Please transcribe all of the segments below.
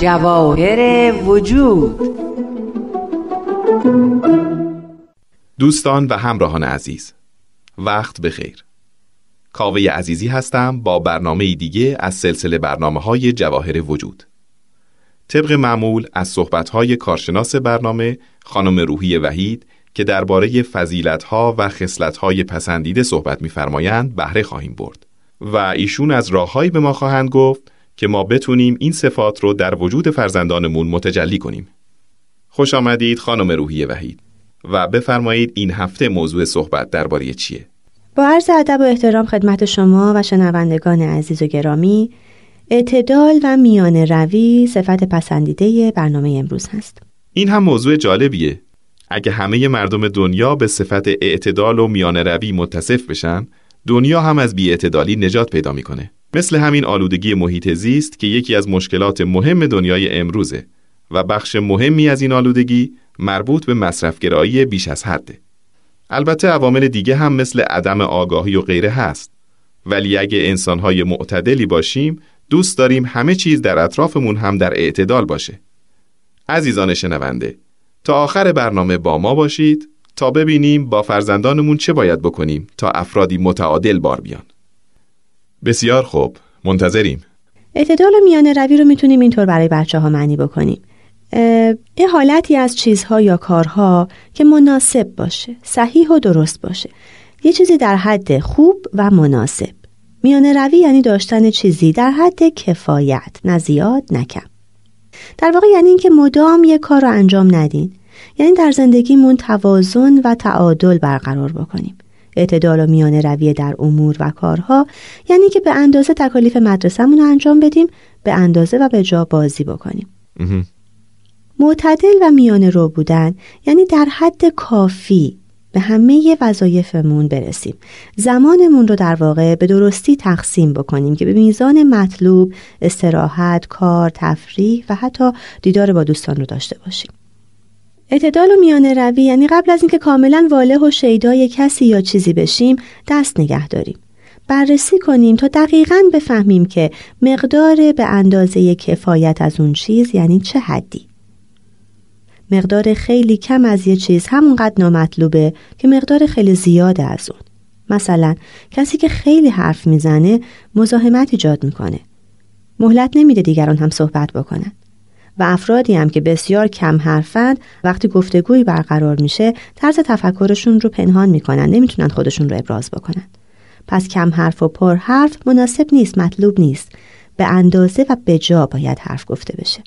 جواهر وجود. دوستان و همراهان عزیز وقت بخیر. کاوه عزیزی هستم با برنامه دیگه از سلسله برنامه های جواهر وجود. طبق معمول از صحبت های کارشناس برنامه خانم روحی وحید که درباره فضیلت‌ها و خصلت‌های پسندیده صحبت می‌فرمایند بهره خواهیم برد و ایشون از راههایی به ما خواهند گفت که ما بتونیم این صفات رو در وجود فرزندانمون متجلی کنیم. خوش آمدید خانم روحی وحید و بفرمایید این هفته موضوع صحبت درباره چیه؟ با عرض ادب و احترام خدمت شما و شنوندگان عزیز و گرامی اعتدال و میان روی صفت پسندیده برنامه امروز هست. این هم موضوع جالبیه اگه همه مردم دنیا به صفت اعتدال و میان روی متصف بشن دنیا هم از بیاعتدالی نجات پیدا می‌کنه مثل همین آلودگی محیط زیست که یکی از مشکلات مهم دنیای امروزه و بخش مهمی از این آلودگی مربوط به مصرفگرایی بیش از حده. البته عوامل دیگه هم مثل عدم آگاهی و غیره هست. ولی اگه انسانهای معتدلی باشیم دوست داریم همه چیز در اطرافمون هم در اعتدال باشه. عزیزان شنونده تا آخر برنامه با ما باشید تا ببینیم با فرزندانمون چه باید بکنیم تا افرادی متعادل بار بیان. بسیار خوب. منتظریم. اعتدال و میان روی رو می‌تونیم اینطور برای بچه ها معنی بکنیم. یه حالتی از چیزها یا کارها که مناسب باشه صحیح و درست باشه. یه چیزی در حد خوب و مناسب. میان روی یعنی داشتن چیزی در حد کفایت نه زیاد نه کم. در واقع یعنی اینکه مدام یه کار رو انجام ندین. یعنی در زندگیمون توازن و تعادل برقرار بکنیم. اعتدال و میان رویه در امور و کارها یعنی که به اندازه تکالیف مدرسهمون رو انجام بدیم به اندازه و به جا بازی بکنیم. معتدل و میان رو بودن یعنی در حد کافی به همه وظایفمون برسیم. زمانمون رو در واقع به درستی تقسیم بکنیم که به میزان مطلوب استراحت کار تفریح و حتی دیدار با دوستان رو داشته باشیم. اعتدال و میان روی یعنی قبل از اینکه کاملا واله و شیدای کسی یا چیزی بشیم دست نگه داریم. بررسی کنیم تا دقیقا بفهمیم که مقدار به اندازه کفایت از اون چیز یعنی چه حدی. مقدار خیلی کم از یه چیز همونقدر نامطلوبه که مقدار خیلی زیاد از اون. مثلا کسی که خیلی حرف می‌زنه مزاحمت ایجاد می‌کنه. مهلت نمیده دیگران هم صحبت بکنن. و افرادی هم که بسیار کم حرفند وقتی گفتگویی برقرار میشه طرز تفکرشون رو پنهان می‌کنن نمی‌تونن خودشون رو ابراز بکنن. پس کم حرف و پر حرف مناسب نیست مطلوب نیست. به اندازه و به جا باید حرف گفته بشه.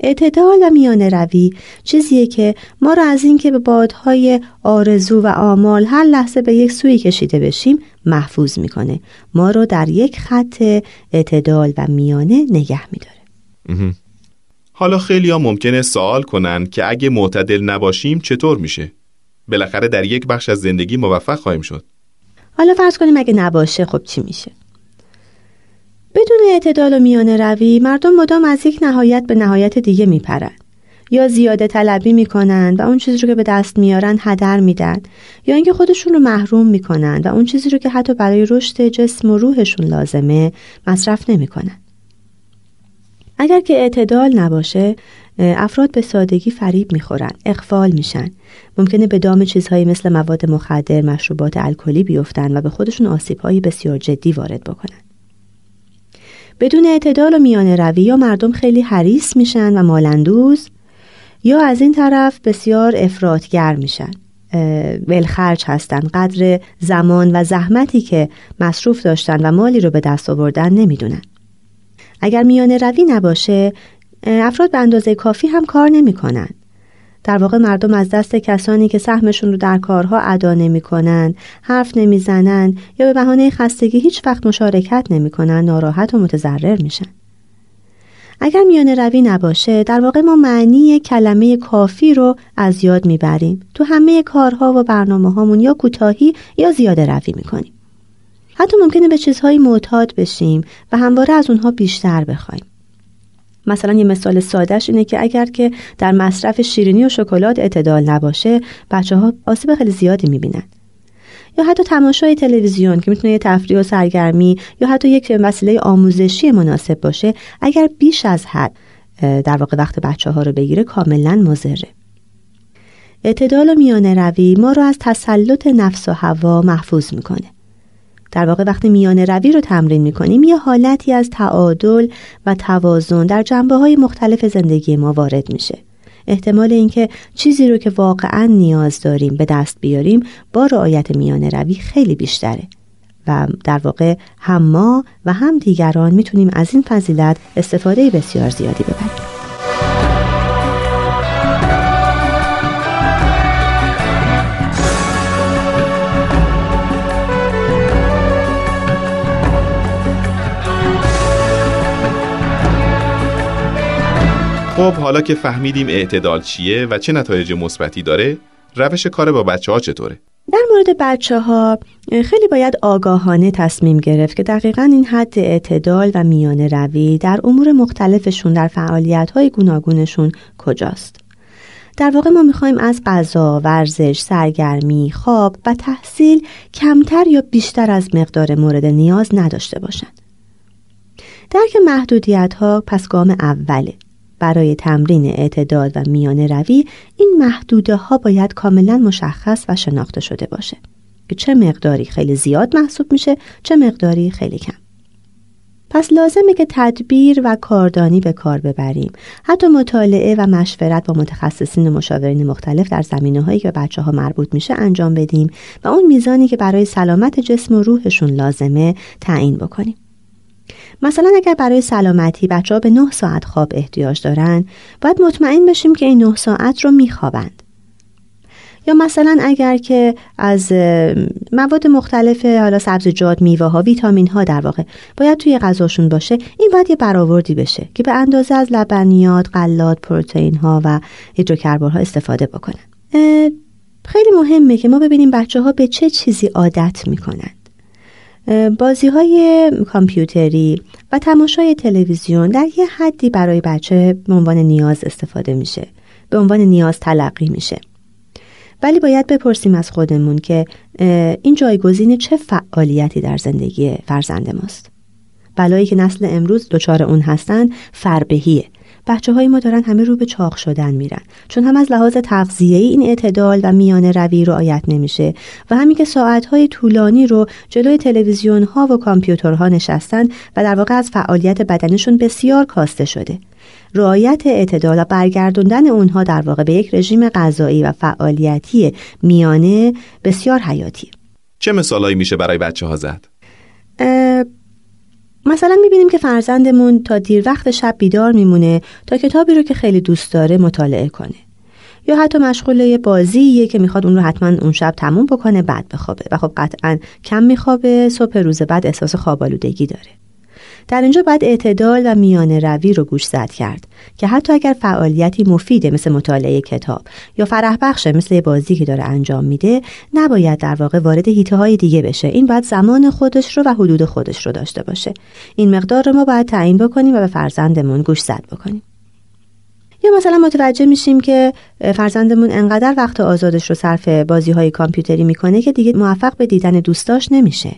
اعتدال و میان روی چیزیه که ما را از اینکه به بادهای آرزو و آمال هر لحظه به یک سوی کشیده بشیم محفوظ می‌کنه. ما رو در یک خط اعتدال و میانه نگه میداره. حالا خیلی ها ممکنه سوال کنن که اگه معتدل نباشیم چطور میشه؟ بالاخره در یک بخش از زندگی موفق خواهیم شد حالا فرض کنیم اگه نباشه خب چی میشه؟ بدون اعتدال و میان روی مردم مدام از یک نهایت به نهایت دیگه میپرن یا زیاده طلبی می‌کنن و اون چیزی رو که به دست میارن هدر میدن یا اینکه خودشون رو محروم می‌کنن و اون چیزی رو که حتی برای رشد جسم و روحشون لازمه مصرف نمی‌کنن اگر که اعتدال نباشه افراد به سادگی فریب می‌خورن اقفال میشن. ممکنه به دام چیزهایی مثل مواد مخدر مشروبات الکلی بیفتن و به خودشون آسیبهایی بسیار جدی وارد بکنن. بدون اعتدال و میان روی یا مردم خیلی حریص میشن و مالندوز یا از این طرف بسیار افرادگر میشن. ولخرج هستن. قدر زمان و زحمتی که مصروف داشتن و مالی رو به دست آوردن نمی‌دونن. اگر میان روی نباشه افراد به اندازه کافی هم کار نمی‌کنن. در واقع مردم از دست کسانی که سهمشون رو در کارها ادا نمی کنند، حرف نمی‌زنند یا به بهانه خستگی هیچ وقت مشارکت نمی کنند، ناراحت و متضرر میشن. اگر میان روی نباشه در واقع ما معنی کلمه کافی رو از یاد می‌بریم. تو همه کارها و برنامه هامون یا کوتاهی یا زیاده روی می‌کنیم. حتی ممکنه به چیزهایی معتاد بشیم و همواره از اونها بیشتر بخوایم. مثلا یه مثال سادهش اینه که اگر که در مصرف شیرینی و شکلات اعتدال نباشه بچه ها آسیب خیلی زیادی می‌بینن. یا حتی تماشای تلویزیون که می‌تونه یه تفریح و سرگرمی یا حتی یک وسیله آموزشی مناسب باشه اگر بیش از حد در واقع وقت بچه ها رو بگیره کاملا مزره اعتدال و میانه روی ما رو از تسلط نفس و هوا محفوظ می‌کنه. در واقع وقتی میانه روی رو تمرین می‌کنیم یه حالتی از تعادل و توازن در جنبه های مختلف زندگی ما وارد میشه. احتمال اینکه چیزی رو که واقعا نیاز داریم به دست بیاریم با رعایت میانه روی خیلی بیشتره. و در واقع هم ما و هم دیگران می‌تونیم از این فضیلت استفاده بسیار زیادی ببریم. خب حالا که فهمیدیم اعتدال چیه و چه نتایج مثبتی داره روش کار با بچه ها چطوره؟ در مورد بچه ها خیلی باید آگاهانه تصمیم گرفت که دقیقا این حد اعتدال و میانه روی در امور مختلفشون در فعالیت های گوناگونشون کجاست. در واقع ما می‌خوایم از غذا، ورزش، سرگرمی، خواب و تحصیل کمتر یا بیشتر از مقدار مورد نیاز نداشته باشند. درک محدودیت ها پس گام اوله برای تمرین اعتدال و میانه روی این محدوده ها باید کاملا مشخص و شناخته شده باشه. که چه مقداری خیلی زیاد محسوب میشه چه مقداری خیلی کم. پس لازمه که تدبیر و کاردانی به کار ببریم. حتی مطالعه و مشورت با متخصصین و مشاورین مختلف در زمینه هایی که بچه ها مربوط میشه انجام بدیم و اون میزانی که برای سلامت جسم و روحشون لازمه تعیین بکنیم. مثلا اگر برای سلامتی بچه ها به 9 ساعت خواب احتیاج دارن باید مطمئن بشیم که این 9 ساعت رو میخوابند. یا مثلا اگر که از مواد مختلف حالا سبزیجات میوه ها ویتامین ها در واقع باید توی غذاشون باشه این باید یه برآوردی بشه که به اندازه از لبنیات، غلات، پروتئین ها و هیدروکربن‌ها استفاده بکنن. خیلی مهمه که ما ببینیم بچه ها به چه چیزی عادت می‌کنن. بازی های کامپیوتری و تماشای تلویزیون در یه حدی برای بچه به عنوان نیاز استفاده میشه به عنوان نیاز تلقی میشه. ولی باید بپرسیم از خودمون که این جایگزین چه فعالیتی در زندگی فرزند ماست؟ بلایی که نسل امروز دچار اون هستن فربهیه. بچه های ما دارن همه رو به چاق شدن میرن. چون هم از لحاظ تغذیه این اعتدال و میانه روی رعایت نمیشه. و همین که ساعت های طولانی رو جلوی تلویزیون ها و کامپیوترها نشستن و در واقع از فعالیت بدنشون بسیار کاسته شده. رعایت اعتدال و برگردوندن اونها در واقع به یک رژیم غذایی و فعالیتی میانه بسیار حیاتی. چه مثالایی میشه برای بچه ها زد؟ مثلا می‌بینیم که فرزندمون تا دیر وقت شب بیدار میمونه تا کتابی رو که خیلی دوست داره مطالعه کنه. یا حتی مشغول یه بازیه که می‌خواد اون رو حتما اون شب تموم بکنه بعد بخوابه. و خب قطعا کم میخوابه صبح روز بعد احساس خوابالودگی داره. در اینجا باید اعتدال و میانه روی رو گوش زد کرد که حتی اگر فعالیتی مفیده مثل مطالعه کتاب یا فرح بخشه مثل بازی که داره انجام میده نباید در واقع وارد هیته های دیگه بشه. این باید زمان خودش رو و حدود خودش رو داشته باشه. این مقدار رو ما باید تعیین بکنیم و به فرزندمون گوش زد بکنیم. یا مثلا متوجه میشیم که فرزندمون انقدر وقت آزادش رو صرف بازی های کامپیوتری می‌کنه که دیگه موفق به دیدن دوستاش نمیشه.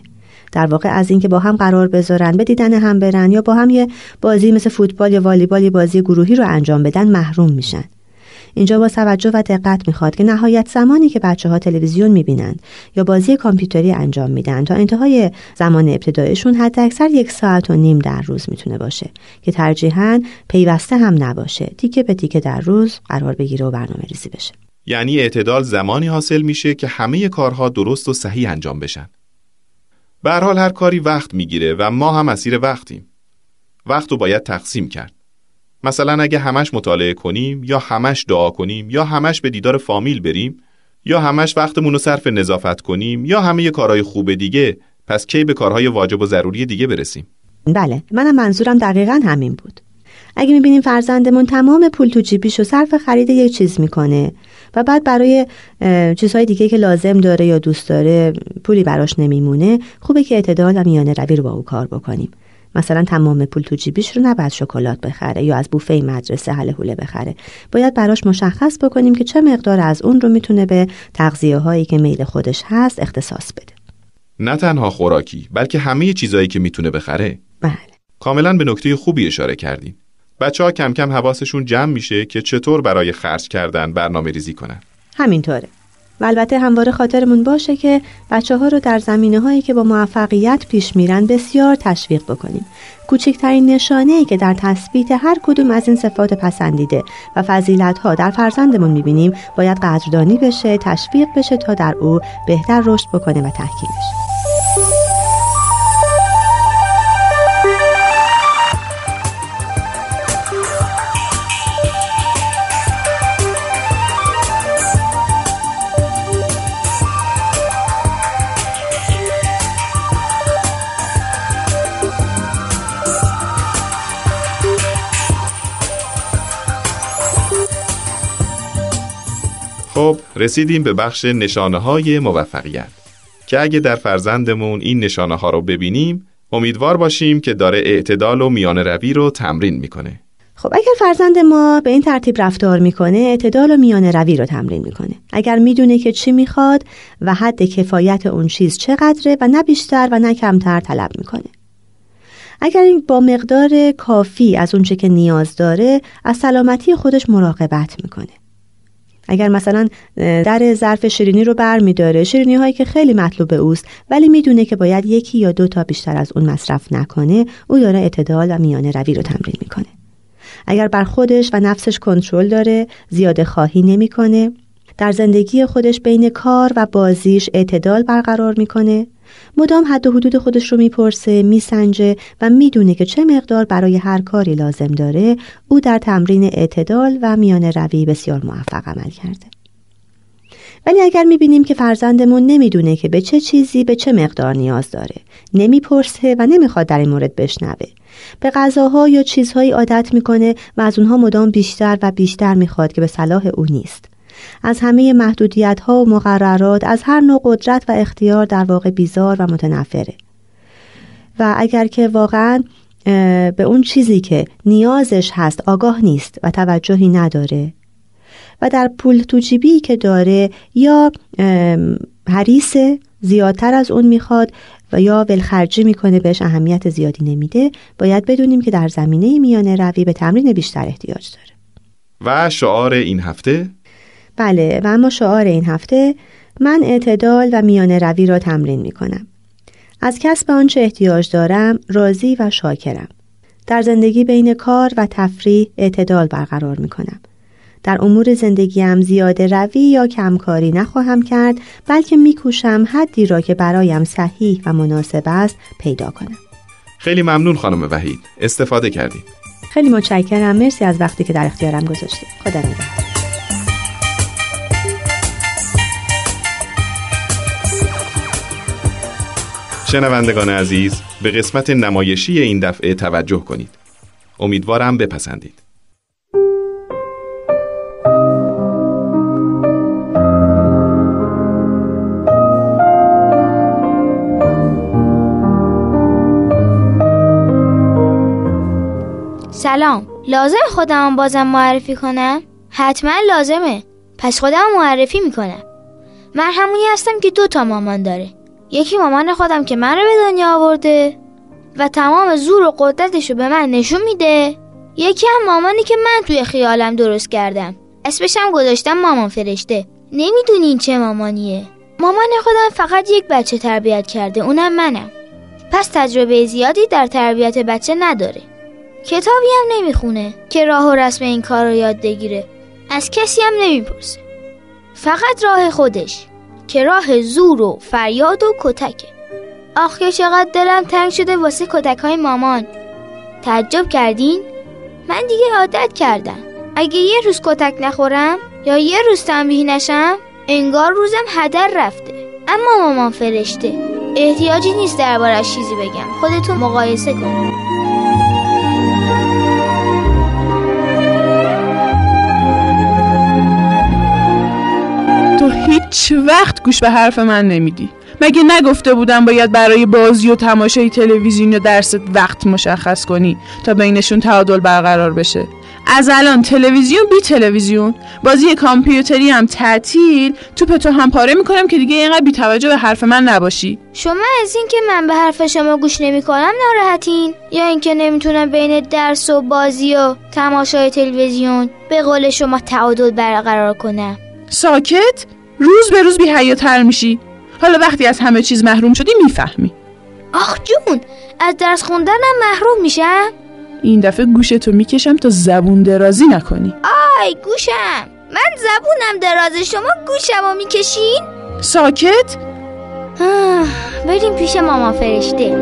در واقع از اینکه با هم قرار بذارن به دیدن هم برن یا با هم یه بازی مثل فوتبال یا والیبال یا بازی گروهی رو انجام بدن محروم میشن. اینجا با توجه و دقت می‌خواد که نهایت زمانی که بچه ها تلویزیون می‌بینند یا بازی کامپیوتری انجام میدن تا انتهای زمان ابتدایشون حتی اکثر یک ساعت و نیم در روز می‌تونه باشه که ترجیحاً پیوسته هم نباشه. تیکه به تیکه در روز قرار بگیره و برنامه ریزی بشه. یعنی اعتدال زمانی حاصل میشه که همه کارها درست و صحیح انجام بشن. به حال هر کاری وقت می‌گیره و ما هم اسیر وقتیم. وقت رو باید تقسیم کرد. مثلا اگه همش مطالعه کنیم یا همش دعا کنیم یا همش به دیدار فامیل بریم یا همش وقتمون رو صرف نظافت کنیم یا همه کارهای خوب دیگه پس کی به کارهای واجب و ضروری دیگه برسیم بله منم منظورم دقیقا همین بود اگه می‌بینیم فرزندمون تمام پول تو جیبیش و صرف خرید یک چیز می‌کنه و بعد برای چیزهای دیگه که لازم داره یا دوست داره پولی براش نمیمونه خوبه که اعتدال و میانه روی رو با او کار بکنیم. مثلا تمام پول تو جیبیش رو نباید شکلات بخره یا از بوفه مدرسه حل حوله بخره. باید براش مشخص بکنیم که چه مقدار از اون رو می‌تونه به تغذیه هایی که میل خودش هست اختصاص بده. نه تنها خوراکی بلکه همه چیزهایی که می‌تونه بخره. بله. کاملا به نکته خوبی اشاره کردین. بچه ها کم کم حواسشون جمع میشه که چطور برای خرج کردن برنامه ریزی کنن. همینطوره. و البته همواره خاطرمون باشه که بچه ها رو در زمینه هایی که با موفقیت پیش میرن بسیار تشویق بکنیم. کوچکترین نشانه ای که در تثبیت هر کدوم از این صفات پسندیده و فضیلت ها در فرزندمون می‌بینیم باید قدردانی بشه تشویق بشه تا در او بهتر رشد بکنه و تحکیم بشه خب رسیدیم به بخش نشانه های موفقیت. که اگه در فرزندمون این نشانه ها رو ببینیم امیدوار باشیم که داره اعتدال و میان روی رو تمرین می‌کنه. خب اگر فرزند ما به این ترتیب رفتار می‌کنه اعتدال و میان روی رو تمرین می‌کنه. اگر می‌دونه که چی می‌خواد و حد کفایت اون چیز چقدره و نه بیشتر و نه کمتر طلب می‌کنه. اگر این با مقدار کافی از اونچه که نیاز داره از سلامتی خودش مراقبت می‌کنه. اگر مثلا در ظرف شیرینی رو بر می شیرینی هایی که خیلی مطلوب اوست ولی می‌دونه که باید یکی یا دو تا بیشتر از اون مصرف نکنه او داره اعتدال و میانه روی رو تمرین می‌کنه. اگر بر خودش و نفسش کنترل داره زیاده خواهی نمی‌کنه. در زندگی خودش بین کار و بازیش اعتدال برقرار می‌کنه. مدام حد و حدود خودش رو می‌پرسه میسنجه و می‌دونه که چه مقدار برای هر کاری لازم داره. او در تمرین اعتدال و میان روی بسیار موفق عمل کرده. ولی اگر می‌بینیم که فرزندمون نمی‌دونه که به چه چیزی به چه مقدار نیاز داره نمی‌پرسه و نمی‌خواد در این مورد بشنوه به غذاها یا چیزهایی عادت می‌کنه و از اونها مدام بیشتر و بیشتر می‌خواد که به صلاح او نیست. از همه محدودیت ها و مقررات از هر نوع قدرت و اختیار در واقع بیزار و متنفره. و اگر که واقعا به اون چیزی که نیازش هست آگاه نیست و توجهی نداره و در پول توجیبی که داره یا حریص زیادتر از اون می‌خواد و یا ولخرجی می‌کنه بهش اهمیت زیادی نمیده باید بدونیم که در زمینه میانه روی به تمرین بیشتر احتیاج داره. و شعار این هفته بله و اما شعار این هفته من اعتدال و میانه روی را تمرین می کنم. از کسب آنچه احتیاج دارم راضی و شاکرم. در زندگی بین کار و تفریح اعتدال برقرار می کنم. در امور زندگیم زیاده روی یا کمکاری نخواهم کرد بلکه میکوشم حدی را که برایم صحیح و مناسب است پیدا کنم. خیلی ممنون خانم وحید. استفاده کردیم. خیلی متشکرم. مرسی از وقتی که در اختیارم گذاشتید. خدا نگهدار. شنوندگان عزیز به قسمت نمایشی این دفعه توجه کنید. امیدوارم بپسندید. سلام. لازم خودم بازم معرفی کنم؟ حتما لازمه. پس خودم معرفی می‌کنم. من همونی هستم که دو تا مامان داره. یکی مامان خودم که من رو به دنیا آورده و تمام زور و قدرتش رو به من نشون میده. یکی هم مامانی که من توی خیالم درست کردم. اسمشم گذاشتم مامان فرشته. نمی‌دونین چه مامانیه. مامان خودم فقط یک بچه تربیت کرده اونم منم. پس تجربه زیادی در تربیت بچه نداره. کتابی هم نمی‌خونه که راه و رسم این کار رو یاد بگیره. از کسی هم نمی‌پرسه. فقط راه خودش. که راه زور و فریاد و کتکه. آخ که چقدر دلم تنگ شده واسه کتک های مامان. تعجب کردین؟ من دیگه عادت کردم. اگه یه روز کتک نخورم یا یه روز تنبیه نشم انگار روزم هدر رفته. اما مامان فرشته. احتیاجی نیست دربارش چیزی بگم. خودتون مقایسه کن تو هیچ وقت گوش به حرف من نمیدی مگه نگفته بودم باید برای بازی و تماشای تلویزیون و درست وقت مشخص کنی تا بینشون تعادل برقرار بشه؟ از الان تلویزیون بی تلویزیون. بازی کامپیوتری هم تعطیل. تو پتو هم پاره می‌کنم که دیگه اینقدر بی توجه به حرف من نباشی. شما از اینکه من به حرف شما گوش نمی کنم ناراحتین. یا اینکه نمی‌تونم بین درس و بازی و تماشای تلویزیون به قول شما تعادل برقرار کنم. ساکت؟ روز به روز بی حیاتر میشی. حالا وقتی از همه چیز محروم شدی می‌فهمی. آخ جون از درس خوندنم محروم میشم؟ این دفعه گوشتو می‌کشم تا زبون درازی نکنی. آی گوشم من زبونم درازه شما گوشم رو می‌کشین؟ ساکت؟ آه، بریم پیش ماما فرشته.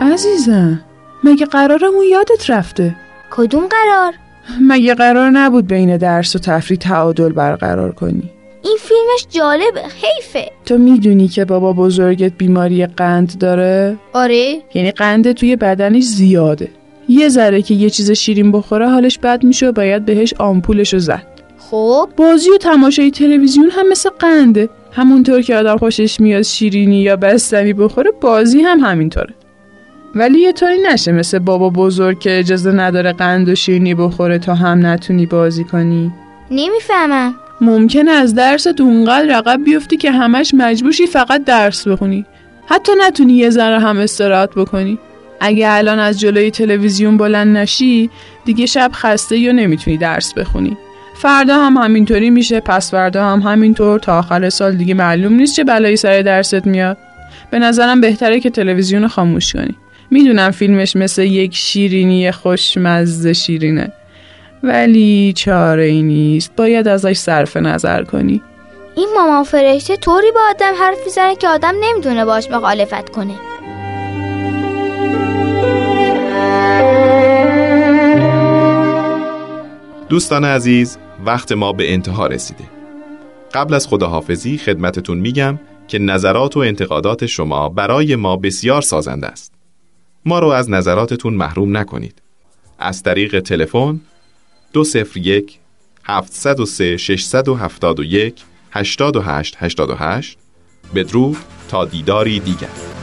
عزیزم مگه قرارمون یادت رفته؟ کدوم قرار؟ مگه قرار نبود بین درس و تفریح تعادل برقرار کنی؟ این فیلمش جالبه حیفه. تو می‌دونی که بابا بزرگت بیماری قند داره؟ آره. یعنی قند توی بدنش زیاده. یه ذره که یه چیز شیرین بخوره حالش بد میشه و باید بهش آمپولشو زد. خب. بازی و تماشای تلویزیون هم مثل قنده. همونطور که آدم خوشش میاد شیرینی یا بستنی بخوره بازی هم همینطوره. ولی یه طوری نشه مثل بابا بزرگ که اجازه نداره قند و شیرینی بخوره تا هم نتونی بازی کنی. نمی‌فهمم. ممکنه از درست اونقدر رقب بیفتی که همش مجبوشی فقط درس بخونی. حتی نتونی یه ذره هم استراحت بکنی. اگه الان از جلوی تلویزیون بلند نشی دیگه شب خسته یا نمی‌تونی درس بخونی. فردا هم همینطوری میشه پس فردا هم همینطور تا آخر سال دیگه معلوم نیست چه بلایی سر درست میاد. به نظرم بهتره که تلویزیون خاموش کنی. می‌دونم فیلمش مثل یک شیرینی خوشمزه شیرینه. ولی چاره ای نیست. باید ازش صرف نظر کنی. این ماما فرشته طوری با آدم حرف می‌زنه که آدم نمی‌تونه باش مخالفت کنه. دوستان عزیز وقت ما به انتها رسیده. قبل از خداحافظی خدمتتون میگم که نظرات و انتقادات شما برای ما بسیار سازنده است. ما رو از نظراتتون محروم نکنید. از طریق تلفن 201 703 671 88 88 بدرود تا دیداری دیگر.